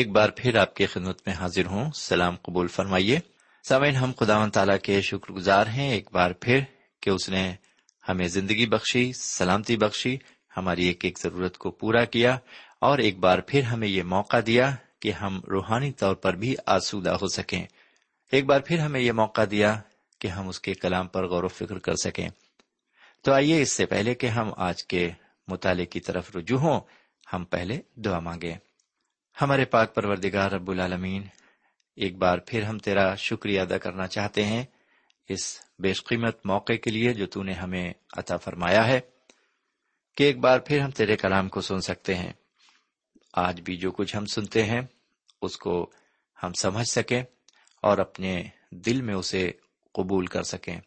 ایک بار پھر آپ کی خدمت میں حاضر ہوں۔ سلام قبول فرمائیے۔ سامعین، ہم خدا و تعالیٰ کے شکر گزار ہیں ایک بار پھر کہ اس نے ہمیں زندگی بخشی، سلامتی بخشی، ہماری ایک ایک ضرورت کو پورا کیا اور ایک بار پھر ہمیں یہ موقع دیا کہ ہم روحانی طور پر بھی آسودہ ہو سکیں۔ ایک بار پھر ہمیں یہ موقع دیا کہ ہم اس کے کلام پر غور و فکر کر سکیں۔ تو آئیے اس سے پہلے کہ ہم آج کے مطالعے کی طرف رجوع ہوں۔ ہم پہلے دعا مانگیں۔ ہمارے پاک پروردگار رب العالمین، ایک بار پھر ہم تیرا شکریہ ادا کرنا چاہتے ہیں اس بیش قیمت موقع کے لیے جو تو نے ہمیں عطا فرمایا ہے، کہ ایک بار پھر ہم تیرے کلام کو سن سکتے ہیں۔ آج بھی جو کچھ ہم سنتے ہیں، اس کو ہم سمجھ سکیں اور اپنے دل میں اسے قبول کر سکیں۔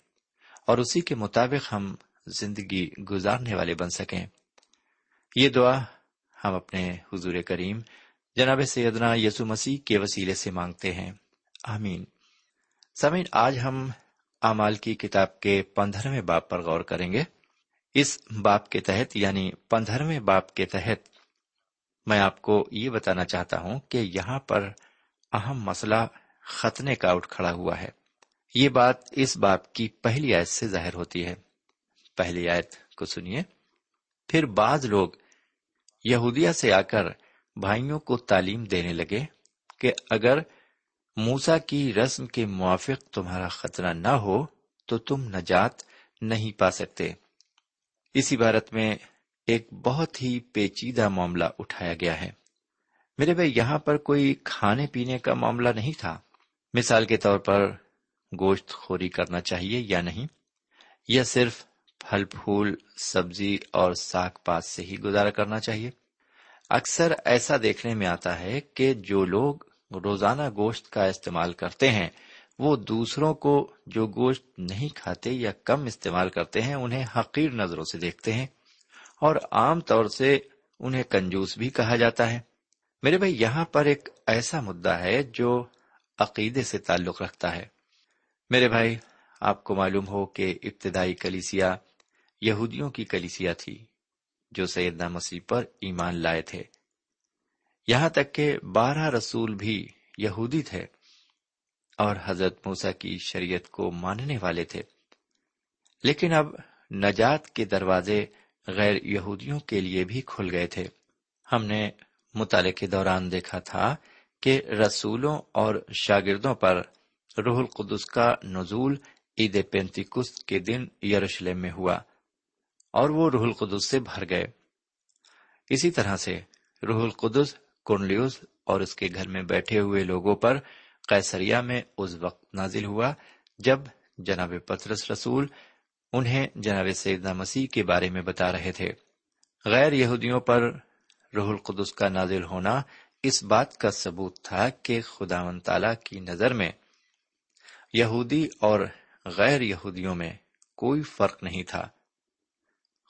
اور اسی کے مطابق ہم زندگی گزارنے والے بن سکیں۔ یہ دعا ہم اپنے حضور کریم جناب سیدنا یسو مسیح کے وسیلے سے مانگتے ہیں۔ آمین۔ سمین آج ہم اعمال کی کتاب کے پندرہویں باپ پر غور کریں گے۔ اس باپ کے تحت یعنی پندرہویں باپ کے تحت، میں آپ کو یہ بتانا چاہتا ہوں کہ یہاں پر اہم مسئلہ ختنے کا اٹھ کھڑا ہوا ہے۔ یہ بات اس باپ کی پہلی آیت سے ظاہر ہوتی ہے۔ پہلی آیت کو سنیے۔ پھر بعض لوگ یہودیہ سے آ کر بھائیوں کو تعلیم دینے لگے کہ اگر موسا کی رسم کے موافق تمہارا خطرہ نہ ہو تو تم نجات نہیں پا سکتے۔ اس عبارت میں ایک بہت ہی پیچیدہ معاملہ اٹھایا گیا ہے۔ میرے بھائی، یہاں پر کوئی کھانے پینے کا معاملہ نہیں تھا۔ مثال کے طور پر گوشت خوری کرنا چاہیے یا نہیں؟ یا صرف پھل پھول، سبزی اور ساگ پات سے ہی گزارا کرنا چاہیے؟ اکثر ایسا دیکھنے میں آتا ہے کہ جو لوگ روزانہ گوشت کا استعمال کرتے ہیں، وہ دوسروں کو جو گوشت نہیں کھاتے یا کم استعمال کرتے ہیں، انہیں حقیر نظروں سے دیکھتے ہیں اور عام طور سے انہیں کنجوس بھی کہا جاتا ہے۔ میرے بھائی، یہاں پر ایک ایسا مدعا ہے جو عقیدے سے تعلق رکھتا ہے۔ میرے بھائی، آپ کو معلوم ہو کہ ابتدائی کلیسیا یہودیوں کی کلیسیا تھی۔ جو سیدنا مسیح پر ایمان لائے تھے۔ یہاں تک کہ بارہ رسول بھی یہودی تھے اور حضرت موسا کی شریعت کو ماننے والے تھے۔ لیکن اب نجات کے دروازے غیر یہودیوں کے لیے بھی کھل گئے تھے۔ ہم نے مطالعے کے دوران دیکھا تھا کہ رسولوں اور شاگردوں پر روح القدس کا نزول عید پینتیکس کے دن یروشلم میں ہوا۔ اور وہ روح القدس سے بھر گئے۔ اسی طرح سے روح القدس کنلیوس اور اس کے گھر میں بیٹھے ہوئے لوگوں پر قیصریا میں اس وقت نازل ہوا جب جناب پترس رسول انہیں جناب سیدنا مسیح کے بارے میں بتا رہے تھے۔ غیر یہودیوں پر روح القدس کا نازل ہونا اس بات کا ثبوت تھا کہ خدا و تعالی کی نظر میں یہودی اور غیر یہودیوں میں کوئی فرق نہیں تھا۔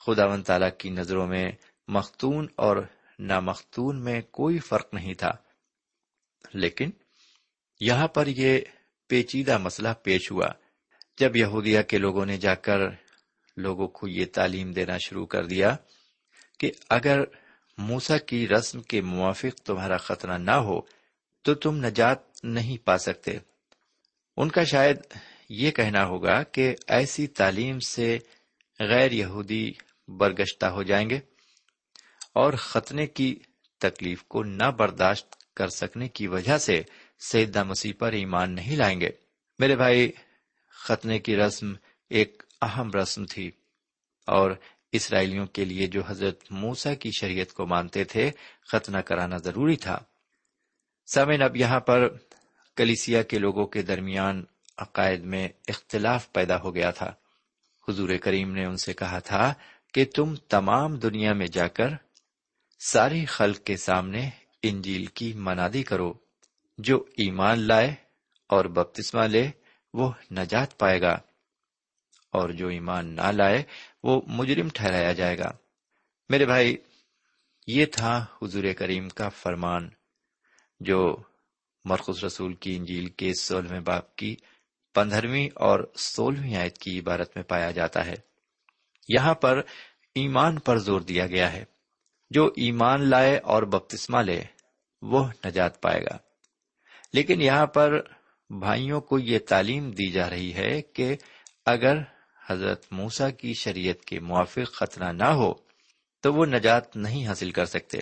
خدا و تعالی کی نظروں میں مختون اور نامختون میں کوئی فرق نہیں تھا۔ لیکن یہاں پر یہ پیچیدہ مسئلہ پیش ہوا۔ جب یہودیہ کے لوگوں نے جا کر لوگوں کو یہ تعلیم دینا شروع کر دیا کہ اگر موسا کی رسم کے موافق تمہارا خطرہ نہ ہو تو تم نجات نہیں پا سکتے۔ ان کا شاید یہ کہنا ہوگا کہ ایسی تعلیم سے غیر یہودی برگشتہ ہو جائیں گے اور ختنے کی تکلیف کو نہ برداشت کر سکنے کی وجہ سے سیدہ مسیح پر ایمان نہیں لائیں گے۔ میرے بھائی، ختنے کی رسم ایک اہم رسم تھی اور اسرائیلیوں کے لیے جو حضرت موسا کی شریعت کو مانتے تھے، ختنہ کرانا ضروری تھا۔ سمن اب یہاں پر کلیسیا کے لوگوں کے درمیان عقائد میں اختلاف پیدا ہو گیا تھا۔ حضور کریم نے ان سے کہا تھا کہ تم تمام دنیا میں جا کر ساری خلق کے سامنے انجیل کی منادی کرو۔ جو ایمان لائے اور بپتسما لے، وہ نجات پائے گا۔ اور جو ایمان نہ لائے، وہ مجرم ٹھہرایا جائے گا۔ میرے بھائی، یہ تھا حضور کریم کا فرمان، جو مرخص رسول کی انجیل کے سولہویں باپ کی پندرہویں اور سولہویں آیت کی عبارت میں پایا جاتا ہے۔ یہاں پر ایمان پر زور دیا گیا ہے۔ جو ایمان لائے اور بپتسما لے، وہ نجات پائے گا۔ لیکن یہاں پر بھائیوں کو یہ تعلیم دی جا رہی ہے کہ اگر حضرت موسا کی شریعت کے موافق خطرہ نہ ہو، تو وہ نجات نہیں حاصل کر سکتے۔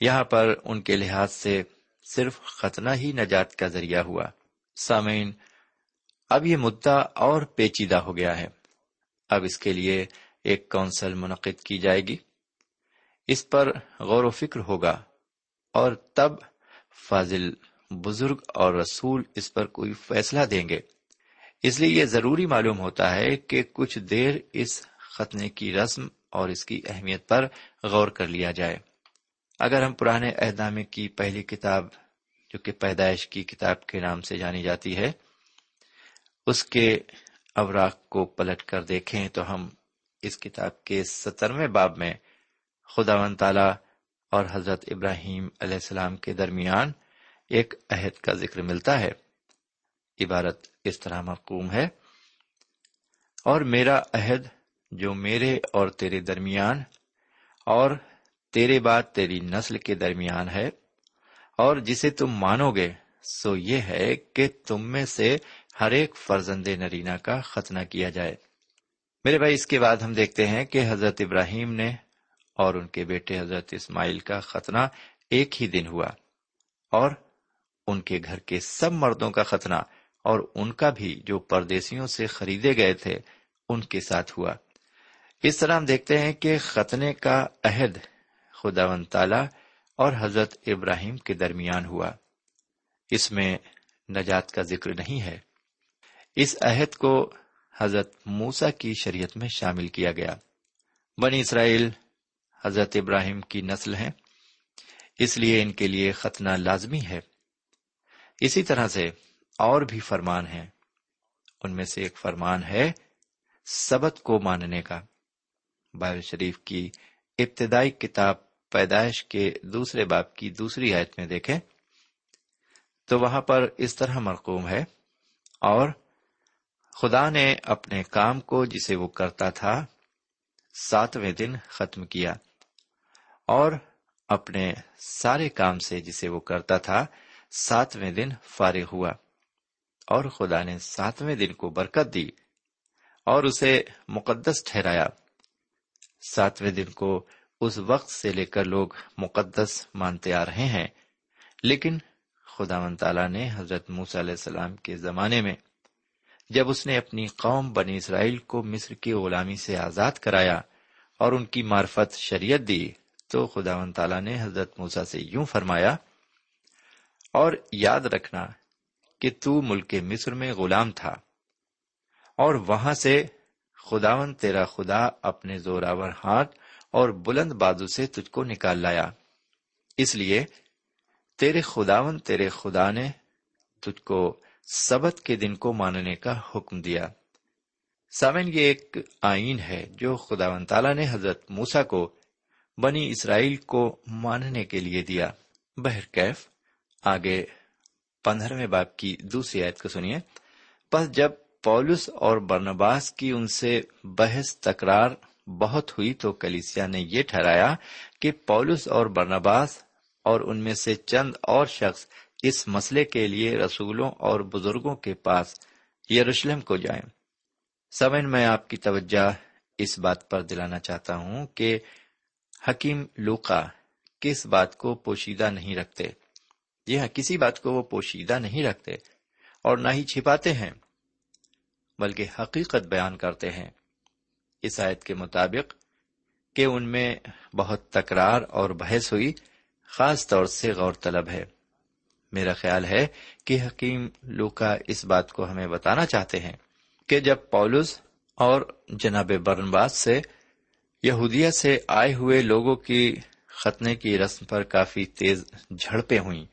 یہاں پر ان کے لحاظ سے صرف خطرہ ہی نجات کا ذریعہ ہوا۔ سامعین، اب یہ مدعا اور پیچیدہ ہو گیا ہے۔ اب اس کے لیے ایک کونسل منعقد کی جائے گی۔ اس پر غور و فکر ہوگا اور تب فاضل بزرگ اور رسول اس پر کوئی فیصلہ دیں گے۔ اس لیے یہ ضروری معلوم ہوتا ہے کہ کچھ دیر اس ختنے کی رسم اور اس کی اہمیت پر غور کر لیا جائے۔ اگر ہم پرانے اہدامے کی پہلی کتاب، جو کہ پیدائش کی کتاب کے نام سے جانی جاتی ہے، اس کے اوراق کو پلٹ کر دیکھیں تو ہم اس کتاب کے سترویں باب میں خدا و تعالی اور حضرت ابراہیم علیہ السلام کے درمیان ایک عہد کا ذکر ملتا ہے۔ عبارت اس طرح مقوم ہے۔ اور میرا عہد جو میرے اور تیرے درمیان اور تیرے بعد تیری نسل کے درمیان ہے اور جسے تم مانو گے، سو یہ ہے کہ تم میں سے ہر ایک فرزند نرینا کا ختنہ کیا جائے۔ میرے بھائی، اس کے بعد ہم دیکھتے ہیں کہ حضرت ابراہیم نے اور ان کے بیٹے حضرت اسماعیل کا ختنہ ایک ہی دن ہوا اور ان کے گھر کے سب مردوں کا ختنہ اور ان کا بھی جو پردیسیوں سے خریدے گئے تھے، ان کے ساتھ ہوا۔ اس طرح ہم دیکھتے ہیں کہ ختنے کا عہد خدا و تعالی اور حضرت ابراہیم کے درمیان ہوا۔ اس میں نجات کا ذکر نہیں ہے۔ اس عہد کو حضرت موسا کی شریعت میں شامل کیا گیا۔ بنی اسرائیل حضرت ابراہیم کی نسل ہیں، اس لیے ان کے لیے ختنہ لازمی ہے۔ اسی طرح سے اور بھی فرمان ہیں۔ ان میں سے ایک فرمان ہے سبت کو ماننے کا۔ بائبل شریف کی ابتدائی کتاب پیدائش کے دوسرے باپ کی دوسری آیت میں دیکھیں تو وہاں پر اس طرح مرقوم ہے اور خدا نے اپنے کام کو جسے وہ کرتا تھا، ساتویں دن ختم کیا۔ اور اپنے سارے کام سے جسے وہ کرتا تھا، ساتویں دن فارغ ہوا۔ اور خدا نے ساتویں دن کو برکت دی اور اسے مقدس ٹھہرایا۔ ساتویں دن کو اس وقت سے لے کر لوگ مقدس مانتے آ رہے ہیں۔ لیکن خدا من تعالیٰ نے حضرت موس علیہ السلام کے زمانے میں جب اس نے اپنی قوم بنی اسرائیل کو مصر کی غلامی سے آزاد کرایا اور ان کی معرفت شریعت دی، تو خدا و تعالیٰ نے حضرت موسا سے یوں فرمایا، اور یاد رکھنا کہ تو ملک مصر میں غلام تھا، اور وہاں سے خداون تیرا خدا اپنے زوراور ہاتھ اور بلند بازو سے تجھ کو نکال لایا۔ اس لیے تیرے خداون تیرے خدا نے تجھ کو سبت کے دن کو ماننے کا حکم دیا۔ سامن یہ ایک آئین ہے جو خدا و تعالیٰ نے حضرت موسا کو بنی اسرائیل کو ماننے کے لیے دیا۔ بہرکیف آگے پندرہویں باپ کی دوسری آیت کو سنیے۔ پس جب پولس اور برنباس کی ان سے بحث، تکرار بہت ہوئی تو کلیسیا نے یہ ٹھہرایا کہ پولس اور برنباس اور ان میں سے چند اور شخص اس مسئلے کے لیے رسولوں اور بزرگوں کے پاس یروشلم کو جائیں۔ سمن، میں آپ کی توجہ اس بات پر دلانا چاہتا ہوں کہ حکیم لوکا کس بات کو پوشیدہ نہیں رکھتے۔ جی ہاں کسی بات کو وہ پوشیدہ نہیں رکھتے اور نہ ہی چھپاتے ہیں، بلکہ حقیقت بیان کرتے ہیں۔ اس آیت کے مطابق کہ ان میں بہت تکرار اور بحث ہوئی، خاص طور سے غور طلب ہے۔ میرا خیال ہے کہ حکیم لوکا اس بات کو ہمیں بتانا چاہتے ہیں کہ جب پولس اور جناب برنباس سے یہودیہ سے آئے ہوئے لوگوں کی ختنے کی رسم پر کافی تیز جھڑپیں ہوئیں،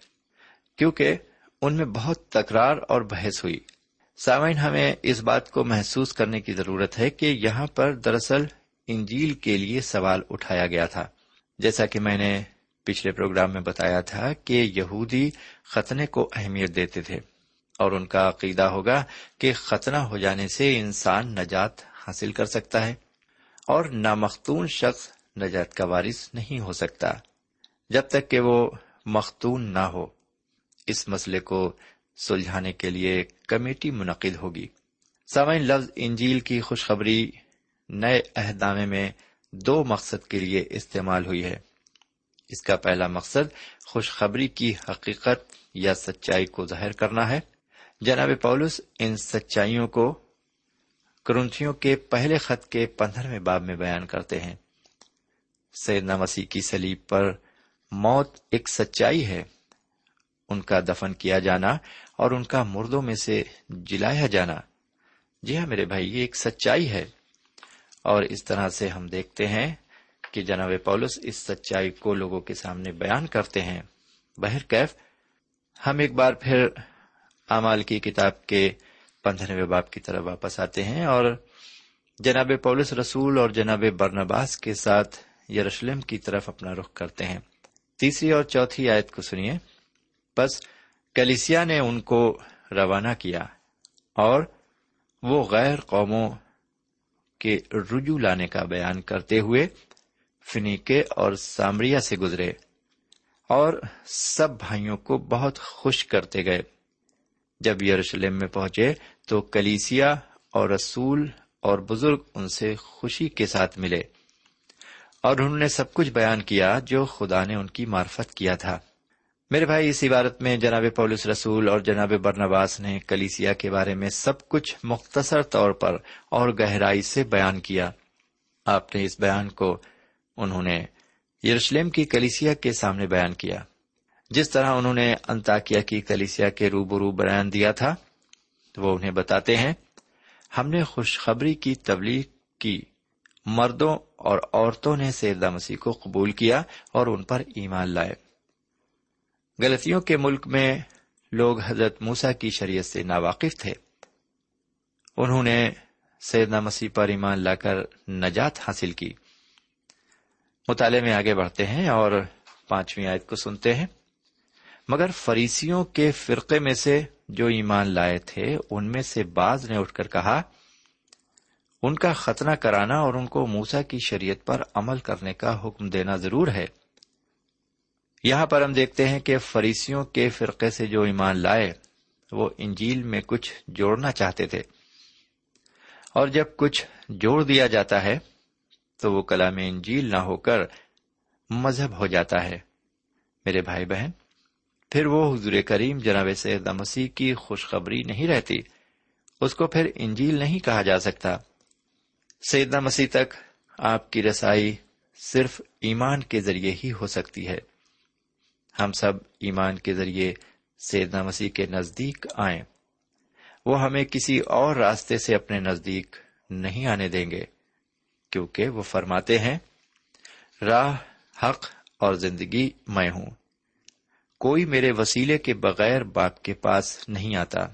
کیونکہ ان میں بہت تکرار اور بحث ہوئی۔ سامعین، ہمیں اس بات کو محسوس کرنے کی ضرورت ہے کہ یہاں پر دراصل انجیل کے لیے سوال اٹھایا گیا تھا۔ جیسا کہ میں نے پچھلے پروگرام میں بتایا تھا کہ یہودی ختنے کو اہمیت دیتے تھے اور ان کا عقیدہ ہوگا کہ ختنہ ہو جانے سے انسان نجات حاصل کر سکتا ہے اور نامختون شخص نجات کا وارث نہیں ہو سکتا جب تک کہ وہ مختون نہ ہو۔ اس مسئلے کو سلجھانے کے لیے کمیٹی منعقد ہوگی۔ سوائن لفظ انجیل کی خوشخبری نئے عہدامے میں دو مقصد کے لیے استعمال ہوئی ہے۔ اس کا پہلا مقصد خوشخبری کی حقیقت یا سچائی کو ظاہر کرنا ہے۔ جناب پولس، ان سچائیوں کو کرنتھیوں کے پہلے خط کے پندرہویں باب میں بیان کرتے ہیں۔ سیدنا مسیح کی سلیب پر موت ایک سچائی ہے۔ ان کا دفن کیا جانا اور ان کا مردوں میں سے جلایا جانا۔ جی ہاں میرے بھائی، یہ ایک سچائی ہے۔ اور اس طرح سے ہم دیکھتے ہیں کہ جناب پولس اس سچائی کو لوگوں کے سامنے بیان کرتے ہیں۔ بہر کیف، ہم ایک بار پھر امال کی کتاب کے پندرہویں باپ کی طرف واپس آتے ہیں اور جناب پولس رسول اور جناب برنباس کے ساتھ یروشلم کی طرف اپنا رخ کرتے ہیں۔ تیسری اور چوتھی آیت کو سنیے۔ بس کلیسیا نے ان کو روانہ کیا اور وہ غیر قوموں کے رجوع لانے کا بیان کرتے ہوئے فنیکے اور سامریا سے گزرے اور سب بھائیوں کو بہت خوش کرتے گئے۔ جب یروشلم میں پہنچے تو کلیسیا اور رسول اور بزرگ ان سے خوشی کے ساتھ ملے اور انہوں نے سب کچھ بیان کیا جو خدا نے ان کی معرفت کیا تھا۔ میرے بھائی، اس عبارت میں جناب پولس رسول اور جناب برنواس نے کلیسیا کے بارے میں سب کچھ مختصر طور پر اور گہرائی سے بیان کیا۔ آپ نے اس بیان کو انہوں نے یروشلم کی کلیسیا کے سامنے بیان کیا۔ جس طرح انہوں نے انتاکیا کی کلیسیا کے روبرو بیان دیا تھا وہ انہیں بتاتے ہیں، ہم نے خوشخبری کی تبلیغ کی، مردوں اور عورتوں نے سیدہ مسیح کو قبول کیا اور ان پر ایمان لائے۔ غلطیوں کے ملک میں لوگ حضرت موسا کی شریعت سے ناواقف تھے۔ انہوں نے سیدنا مسیح پر ایمان لا کر نجات حاصل کی۔ مطالعے میں آگے بڑھتے ہیں اور پانچویں آیت کو سنتے ہیں۔ مگر فریسیوں کے فرقے میں سے جو ایمان لائے تھے، ان میں سے بعض نے اٹھ کر کہا، ان کا ختنہ کرانا اور ان کو موسا کی شریعت پر عمل کرنے کا حکم دینا ضرور ہے۔ یہاں پر ہم دیکھتے ہیں کہ فریسیوں کے فرقے سے جو ایمان لائے، وہ انجیل میں کچھ جوڑنا چاہتے تھے۔ اور جب کچھ جوڑ دیا جاتا ہے تو وہ کلام انجیل نہ ہو کر مذہب ہو جاتا ہے۔ میرے بھائی بہن، پھر وہ حضور کریم جناب سید مسیح کی خوشخبری نہیں رہتی؟ اس کو پھر انجیل نہیں کہا جا سکتا۔ سیدنا مسیح تک آپ کی رسائی صرف ایمان کے ذریعے ہی ہو سکتی ہے۔ ہم سب ایمان کے ذریعے سیدنا مسیح کے نزدیک آئیں۔ وہ ہمیں کسی اور راستے سے اپنے نزدیک نہیں آنے دیں گے۔ کیونکہ وہ فرماتے ہیں، راہ، حق اور زندگی میں ہوں۔ کوئی میرے وسیلے کے بغیر باپ کے پاس نہیں آتا۔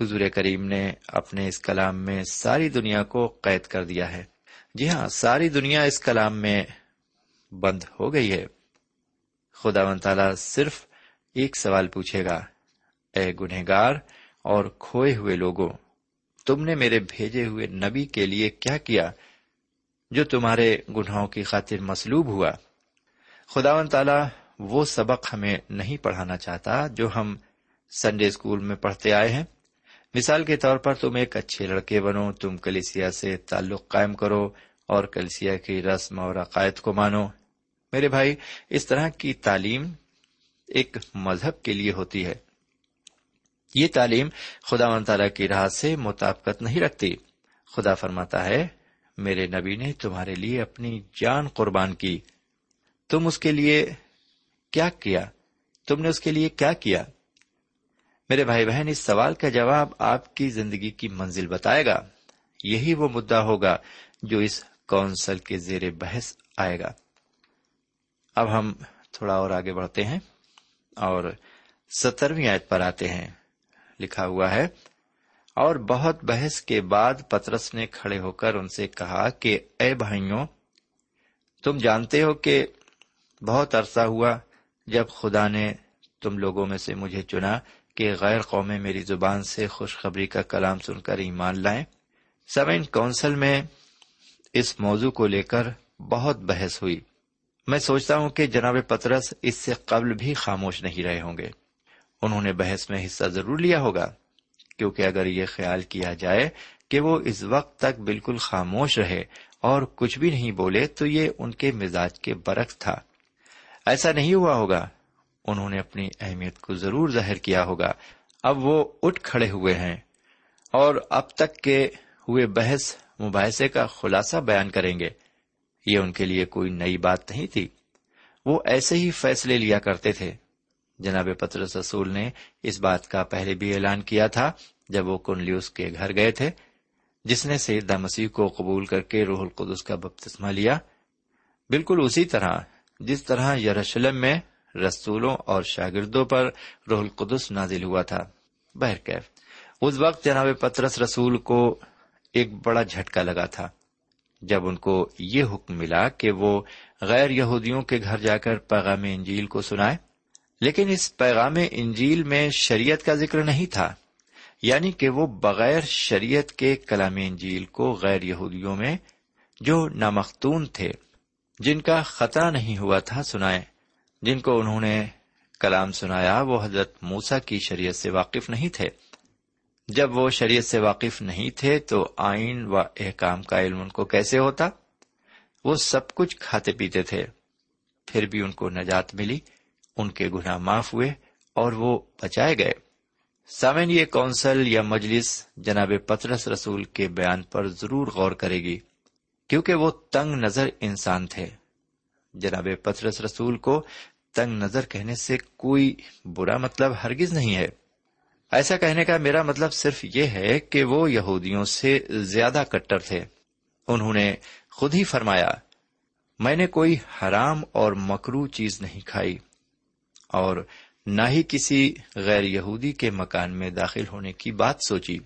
حضور کریم نے اپنے اس کلام میں ساری دنیا کو قید کر دیا ہے۔ جی ہاں ساری دنیا اس کلام میں بند ہو گئی ہے۔ خدا و تعالی صرف ایک سوال پوچھے گا، اے گنہگار اور کھوئے ہوئے لوگوں تم نے میرے بھیجے ہوئے نبی کے لیے کیا کیا جو تمہارے گناہوں کی خاطر مسلوب ہوا؟ خدا و تعالی وہ سبق ہمیں نہیں پڑھانا چاہتا جو ہم سنڈے اسکول میں پڑھتے آئے ہیں۔ مثال کے طور پر تم ایک اچھے لڑکے بنو، تم کلیسیا سے تعلق قائم کرو اور کلیسیا کی رسم اور عقائد کو مانو۔ میرے بھائی، اس طرح کی تعلیم ایک مذہب کے لیے ہوتی ہے۔ یہ تعلیم خدا و تعالی کی راہ سے مطابقت نہیں رکھتی۔ خدا فرماتا ہے، میرے نبی نے تمہارے لیے اپنی جان قربان کی۔ تم اس کے لیے کیا کیا؟ تم نے اس کے لیے کیا کیا؟ میرے بھائی بہن، اس سوال کا جواب آپ کی زندگی کی منزل بتائے گا۔ یہی وہ مدعا ہوگا جو اس کونسل کے زیر بحث آئے گا۔ اب ہم تھوڑا اور آگے بڑھتے ہیں اور سترویں آیت پر آتے ہیں۔ لکھا ہوا ہے۔ اور بہت بحث کے بعد پترس نے کھڑے ہو کر ان سے کہا کہ، اے بھائیوں، تم جانتے ہو کہ بہت عرصہ ہوا جب خدا نے تم لوگوں میں سے مجھے چنا کہ غیر قومیں میری زبان سے خوشخبری کا کلام سن کر ایمان لائیں۔ سیون کونسل میں اس موضوع کو لے کر بہت بحث ہوئی۔ میں سوچتا ہوں کہ جناب پترس اس سے قبل بھی خاموش نہیں رہے ہوں گے۔ انہوں نے بحث میں حصہ ضرور لیا ہوگا، کیونکہ اگر یہ خیال کیا جائے کہ وہ اس وقت تک بالکل خاموش رہے اور کچھ بھی نہیں بولے، تو یہ ان کے مزاج کے برعکس تھا۔ ایسا نہیں ہوا ہوگا۔ انہوں نے اپنی اہمیت کو ضرور ظاہر کیا ہوگا۔ اب وہ اٹھ کھڑے ہوئے ہیں اور اب تک کے ہوئے بحث مباحثے کا خلاصہ بیان کریں گے۔ یہ ان کے لیے کوئی نئی بات نہیں تھی۔ وہ ایسے ہی فیصلے لیا کرتے تھے۔ جناب پتر رسول نے اس بات کا پہلے بھی اعلان کیا تھا جب وہ کنلیوس کے گھر گئے تھے، جس نے سیدہ مسیح کو قبول کر کے روح القدس کا بپتسمہ لیا۔ بالکل اسی طرح، جس طرح یروشلم میں رسولوں اور شاگردوں پر روح القدس نازل ہوا تھا۔ بہرکیف اس وقت جناب پترس رسول کو ایک بڑا جھٹکا لگا تھا۔ جب ان کو یہ حکم ملا کہ وہ غیر یہودیوں کے گھر جا کر پیغام انجیل کو سنائے لیکن اس پیغام انجیل میں شریعت کا ذکر نہیں تھا۔ یعنی کہ وہ بغیر شریعت کے کلام انجیل کو غیر یہودیوں میں جو نامختون تھے، جن کا خطرہ نہیں ہوا تھا سنائے جن کو انہوں نے کلام سنایا، وہ حضرت موسا کی شریعت سے واقف نہیں تھے۔ جب وہ شریعت سے واقف نہیں تھے تو آئین و احکام کا علم ان کو کیسے ہوتا؟ وہ سب کچھ کھاتے پیتے تھے۔ پھر بھی ان کو نجات ملی۔ ان کے گناہ معاف ہوئے اور وہ بچائے گئے۔ سامن یہ کونسل یا مجلس جناب پترس رسول کے بیان پر ضرور غور کرے گی، کیونکہ وہ تنگ نظر انسان تھے۔ جناب پترس رسول کو تنگ نظر کہنے سے کوئی برا مطلب ہرگز نہیں ہے۔ ایسا کہنے کا میرا مطلب صرف یہ ہے کہ وہ یہودیوں سے زیادہ کٹر تھے۔ انہوں نے خود ہی فرمایا، میں نے کوئی حرام اور مکرو چیز نہیں کھائی۔ اور نہ ہی کسی غیر یہودی کے مکان میں داخل ہونے کی بات سوچی۔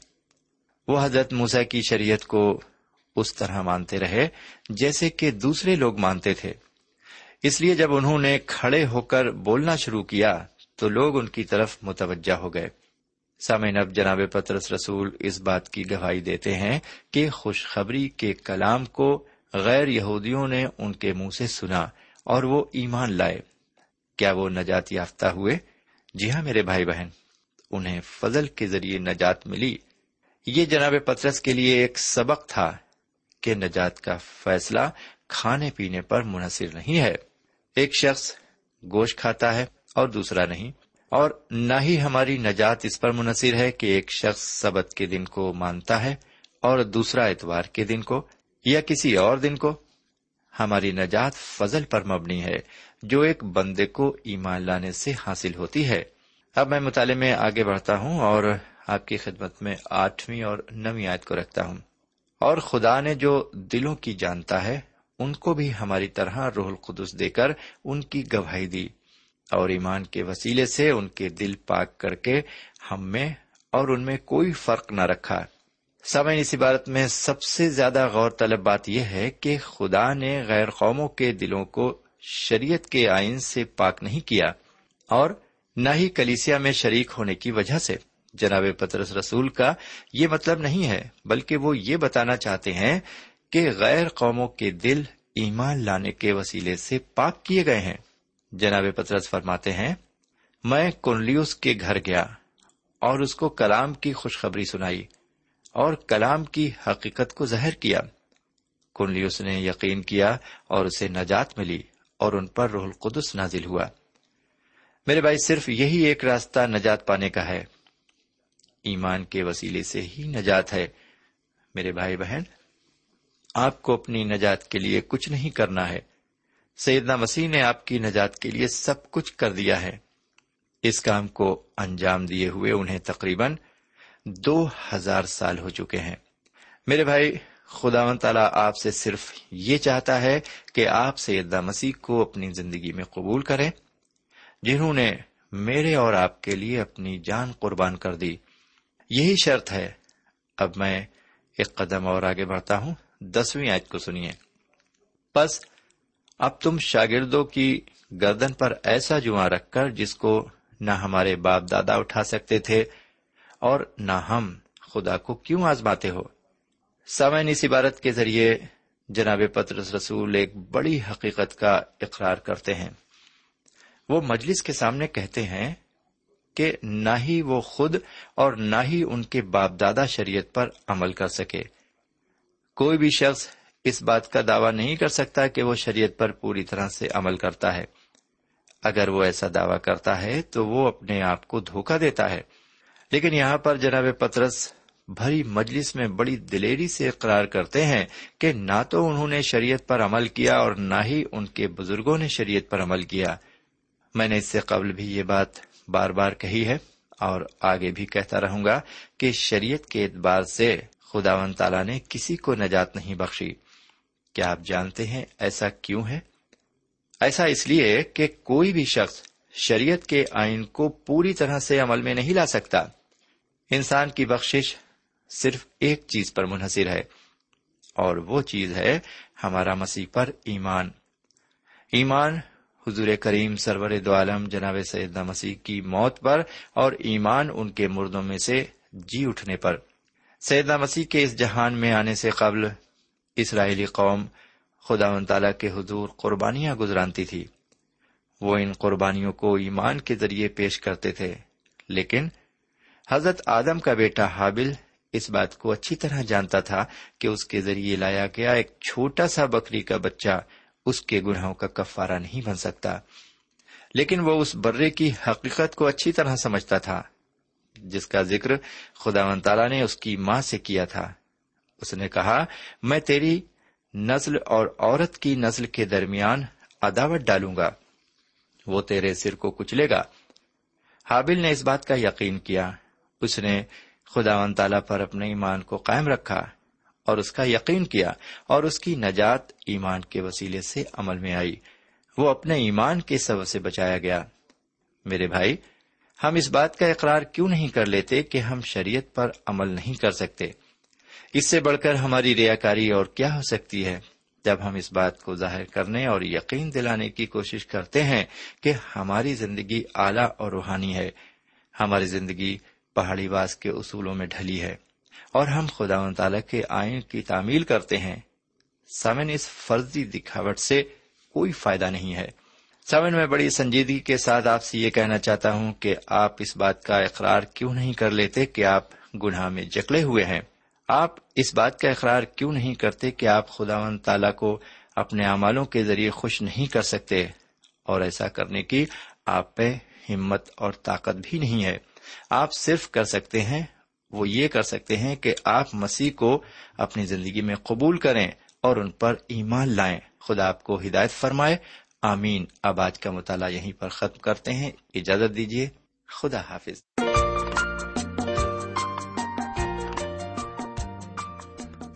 وہ حضرت موسا کی شریعت کو اس طرح مانتے رہے جیسے کہ دوسرے لوگ مانتے تھے۔ اس لیے جب انہوں نے کھڑے ہو کر بولنا شروع کیا تو لوگ ان کی طرف متوجہ ہو گئے۔ سامعین، اب جناب پترس رسول اس بات کی گواہی دیتے ہیں کہ خوشخبری کے کلام کو غیر یہودیوں نے ان کے منہ سے سنا اور وہ ایمان لائے۔ کیا وہ نجات یافتہ ہوئے؟ جی ہاں میرے بھائی بہن، انہیں فضل کے ذریعے نجات ملی۔ یہ جناب پترس کے لیے ایک سبق تھا کہ نجات کا فیصلہ کھانے پینے پر منحصر نہیں ہے۔ ایک شخص گوشت کھاتا ہے اور دوسرا نہیں۔ اور نہ ہی ہماری نجات اس پر منحصر ہے کہ ایک شخص سبت کے دن کو مانتا ہے اور دوسرا اتوار کے دن کو یا کسی اور دن کو۔ ہماری نجات فضل پر مبنی ہے، جو ایک بندے کو ایمان لانے سے حاصل ہوتی ہے۔ اب میں مطالعے میں آگے بڑھتا ہوں اور آپ کی خدمت میں آٹھویں اور نویں آیت کو رکھتا ہوں۔ اور خدا نے جو دلوں کی جانتا ہے، ان کو بھی ہماری طرح روح القدس دے کر ان کی گواہی دی۔ اور ایمان کے وسیلے سے ان کے دل پاک کر کے ہم میں اور ان میں کوئی فرق نہ رکھا۔ سمے اس عبارت میں سب سے زیادہ غور طلب بات یہ ہے کہ خدا نے غیر قوموں کے دلوں کو شریعت کے آئین سے پاک نہیں کیا اور نہ ہی کلیسیا میں شریک ہونے کی وجہ سے۔ جناب پترس رسول کا یہ مطلب نہیں ہے، بلکہ وہ یہ بتانا چاہتے ہیں کہ غیر قوموں کے دل ایمان لانے کے وسیلے سے پاک کیے گئے ہیں۔ جناب پترس فرماتے ہیں، میں کنلیوس کے گھر گیا اور اس کو کلام کی خوشخبری سنائی۔ اور کلام کی حقیقت کو ظاہر کیا۔ کنلیوس نے یقین کیا اور اسے نجات ملی اور ان پر روح القدس نازل ہوا۔ میرے بھائی، صرف یہی ایک راستہ نجات پانے کا ہے۔ ایمان کے وسیلے سے ہی نجات ہے۔ میرے بھائی بہن، آپ کو اپنی نجات کے لیے کچھ نہیں کرنا ہے۔ سیدنا مسیح نے آپ کی نجات کے لیے سب کچھ کر دیا ہے۔ اس کام کو انجام دیے ہوئے انہیں تقریباً دو ہزار سال ہو چکے ہیں۔ میرے بھائی خدا و تعالیٰ آپ سے صرف یہ چاہتا ہے کہ آپ سیدنا مسیح کو اپنی زندگی میں قبول کریں، جنہوں نے میرے اور آپ کے لیے اپنی جان قربان کر دی۔ یہی شرط ہے۔ اب میں ایک قدم اور آگے بڑھتا ہوں۔ دسویں آیت کو سنیے۔ بس اب تم شاگردوں کی گردن پر ایسا جواں رکھ کر جس کو نہ ہمارے باپ دادا اٹھا سکتے تھے اور نہ ہم۔ خدا کو کیوں آزماتے ہو؟ سمین اس عبارت کے ذریعے جناب پترس رسول ایک بڑی حقیقت کا اقرار کرتے ہیں۔ وہ مجلس کے سامنے کہتے ہیں کہ نہ ہی وہ خود اور نہ ہی ان کے باپ دادا شریعت پر عمل کر سکے۔ کوئی بھی شخص اس بات کا دعوی نہیں کر سکتا کہ وہ شریعت پر پوری طرح سے عمل کرتا ہے۔ اگر وہ ایسا دعوی کرتا ہے تو وہ اپنے آپ کو دھوکہ دیتا ہے۔ لیکن یہاں پر جناب پترس بھری مجلس میں بڑی دلیری سے اقرار کرتے ہیں کہ نہ تو انہوں نے شریعت پر عمل کیا اور نہ ہی ان کے بزرگوں نے شریعت پر عمل کیا۔ میں نے اس سے قبل بھی یہ بات بار بار کہی ہے اور آگے بھی کہتا رہوں گا کہ شریعت کے اعتبار سے خدا و تعالی نے کسی کو نجات نہیں بخشی۔ کیا آپ جانتے ہیں ایسا کیوں ہے؟ ایسا اس لیے کہ کوئی بھی شخص شریعت کے آئین کو پوری طرح سے عمل میں نہیں لا سکتا۔ انسان کی بخشش صرف ایک چیز پر منحصر ہے، اور وہ چیز ہے ہمارا مسیح پر ایمان۔ ایمان حضور کریم سرور دو عالم جناب سیدنا مسیح کی موت پر اور ایمان ان کے مردوں میں سے جی اٹھنے پر۔ سیدنا مسیح کے اس جہان میں آنے سے قبل اسرائیلی قوم خدا و تعالی کے حضور قربانیاں گزرانتی تھی وہ ان قربانیوں کو ایمان کے ذریعے پیش کرتے تھے۔ لیکن حضرت آدم کا بیٹا حابل اس بات کو اچھی طرح جانتا تھا کہ اس کے ذریعے لایا گیا ایک چھوٹا سا بکری کا بچہ اس کے گناہوں کا کفارہ نہیں بن سکتا۔ لیکن وہ اس برے کی حقیقت کو اچھی طرح سمجھتا تھا، جس کا ذکر خدا و تعالیٰ نے اس کی ماں سے کیا تھا۔ اس نے کہا، میں تیری نسل اور عورت کی نسل کے درمیان عداوت ڈالوں گا۔ وہ تیرے سر کو کچلے گا۔ حابل نے اس بات کا یقین کیا۔ اس نے خدا و تعالیٰ پر اپنے ایمان کو قائم رکھا اور اس کا یقین کیا اور اس کی نجات ایمان کے وسیلے سے عمل میں آئی۔ وہ اپنے ایمان کے سبب سے بچایا گیا۔ میرے بھائی، ہم اس بات کا اقرار کیوں نہیں کر لیتے کہ ہم شریعت پر عمل نہیں کر سکتے؟ اس سے بڑھ کر ہماری ریاکاری اور کیا ہو سکتی ہے؟ جب ہم اس بات کو ظاہر کرنے اور یقین دلانے کی کوشش کرتے ہیں کہ ہماری زندگی اعلی اور روحانی ہے، ہماری زندگی پہاڑی باز کے اصولوں میں ڈھلی ہے اور ہم خدا و تعالی کے آئین کی تعمیل کرتے ہیں۔ سمن اس فرضی دکھاوٹ سے کوئی فائدہ نہیں ہے۔ سمن میں بڑی سنجیدگی کے ساتھ آپ سے یہ کہنا چاہتا ہوں کہ آپ اس بات کا اقرار کیوں نہیں کر لیتے کہ آپ گناہ میں جکڑے ہوئے ہیں؟ آپ اس بات کا اقرار کیوں نہیں کرتے کہ آپ خدا و تعالی کو اپنے اعمالوں کے ذریعے خوش نہیں کر سکتے؟ اور ایسا کرنے کی آپ پہ ہمت اور طاقت بھی نہیں ہے۔ آپ صرف کر سکتے ہیں، وہ یہ کر سکتے ہیں کہ آپ مسیح کو اپنی زندگی میں قبول کریں اور ان پر ایمان لائیں۔ خدا آپ کو ہدایت فرمائے۔ آمین۔ اب آج کا مطالعہ یہیں پر ختم کرتے ہیں۔ اجازت دیجیے خدا حافظ۔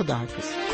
خدا حافظ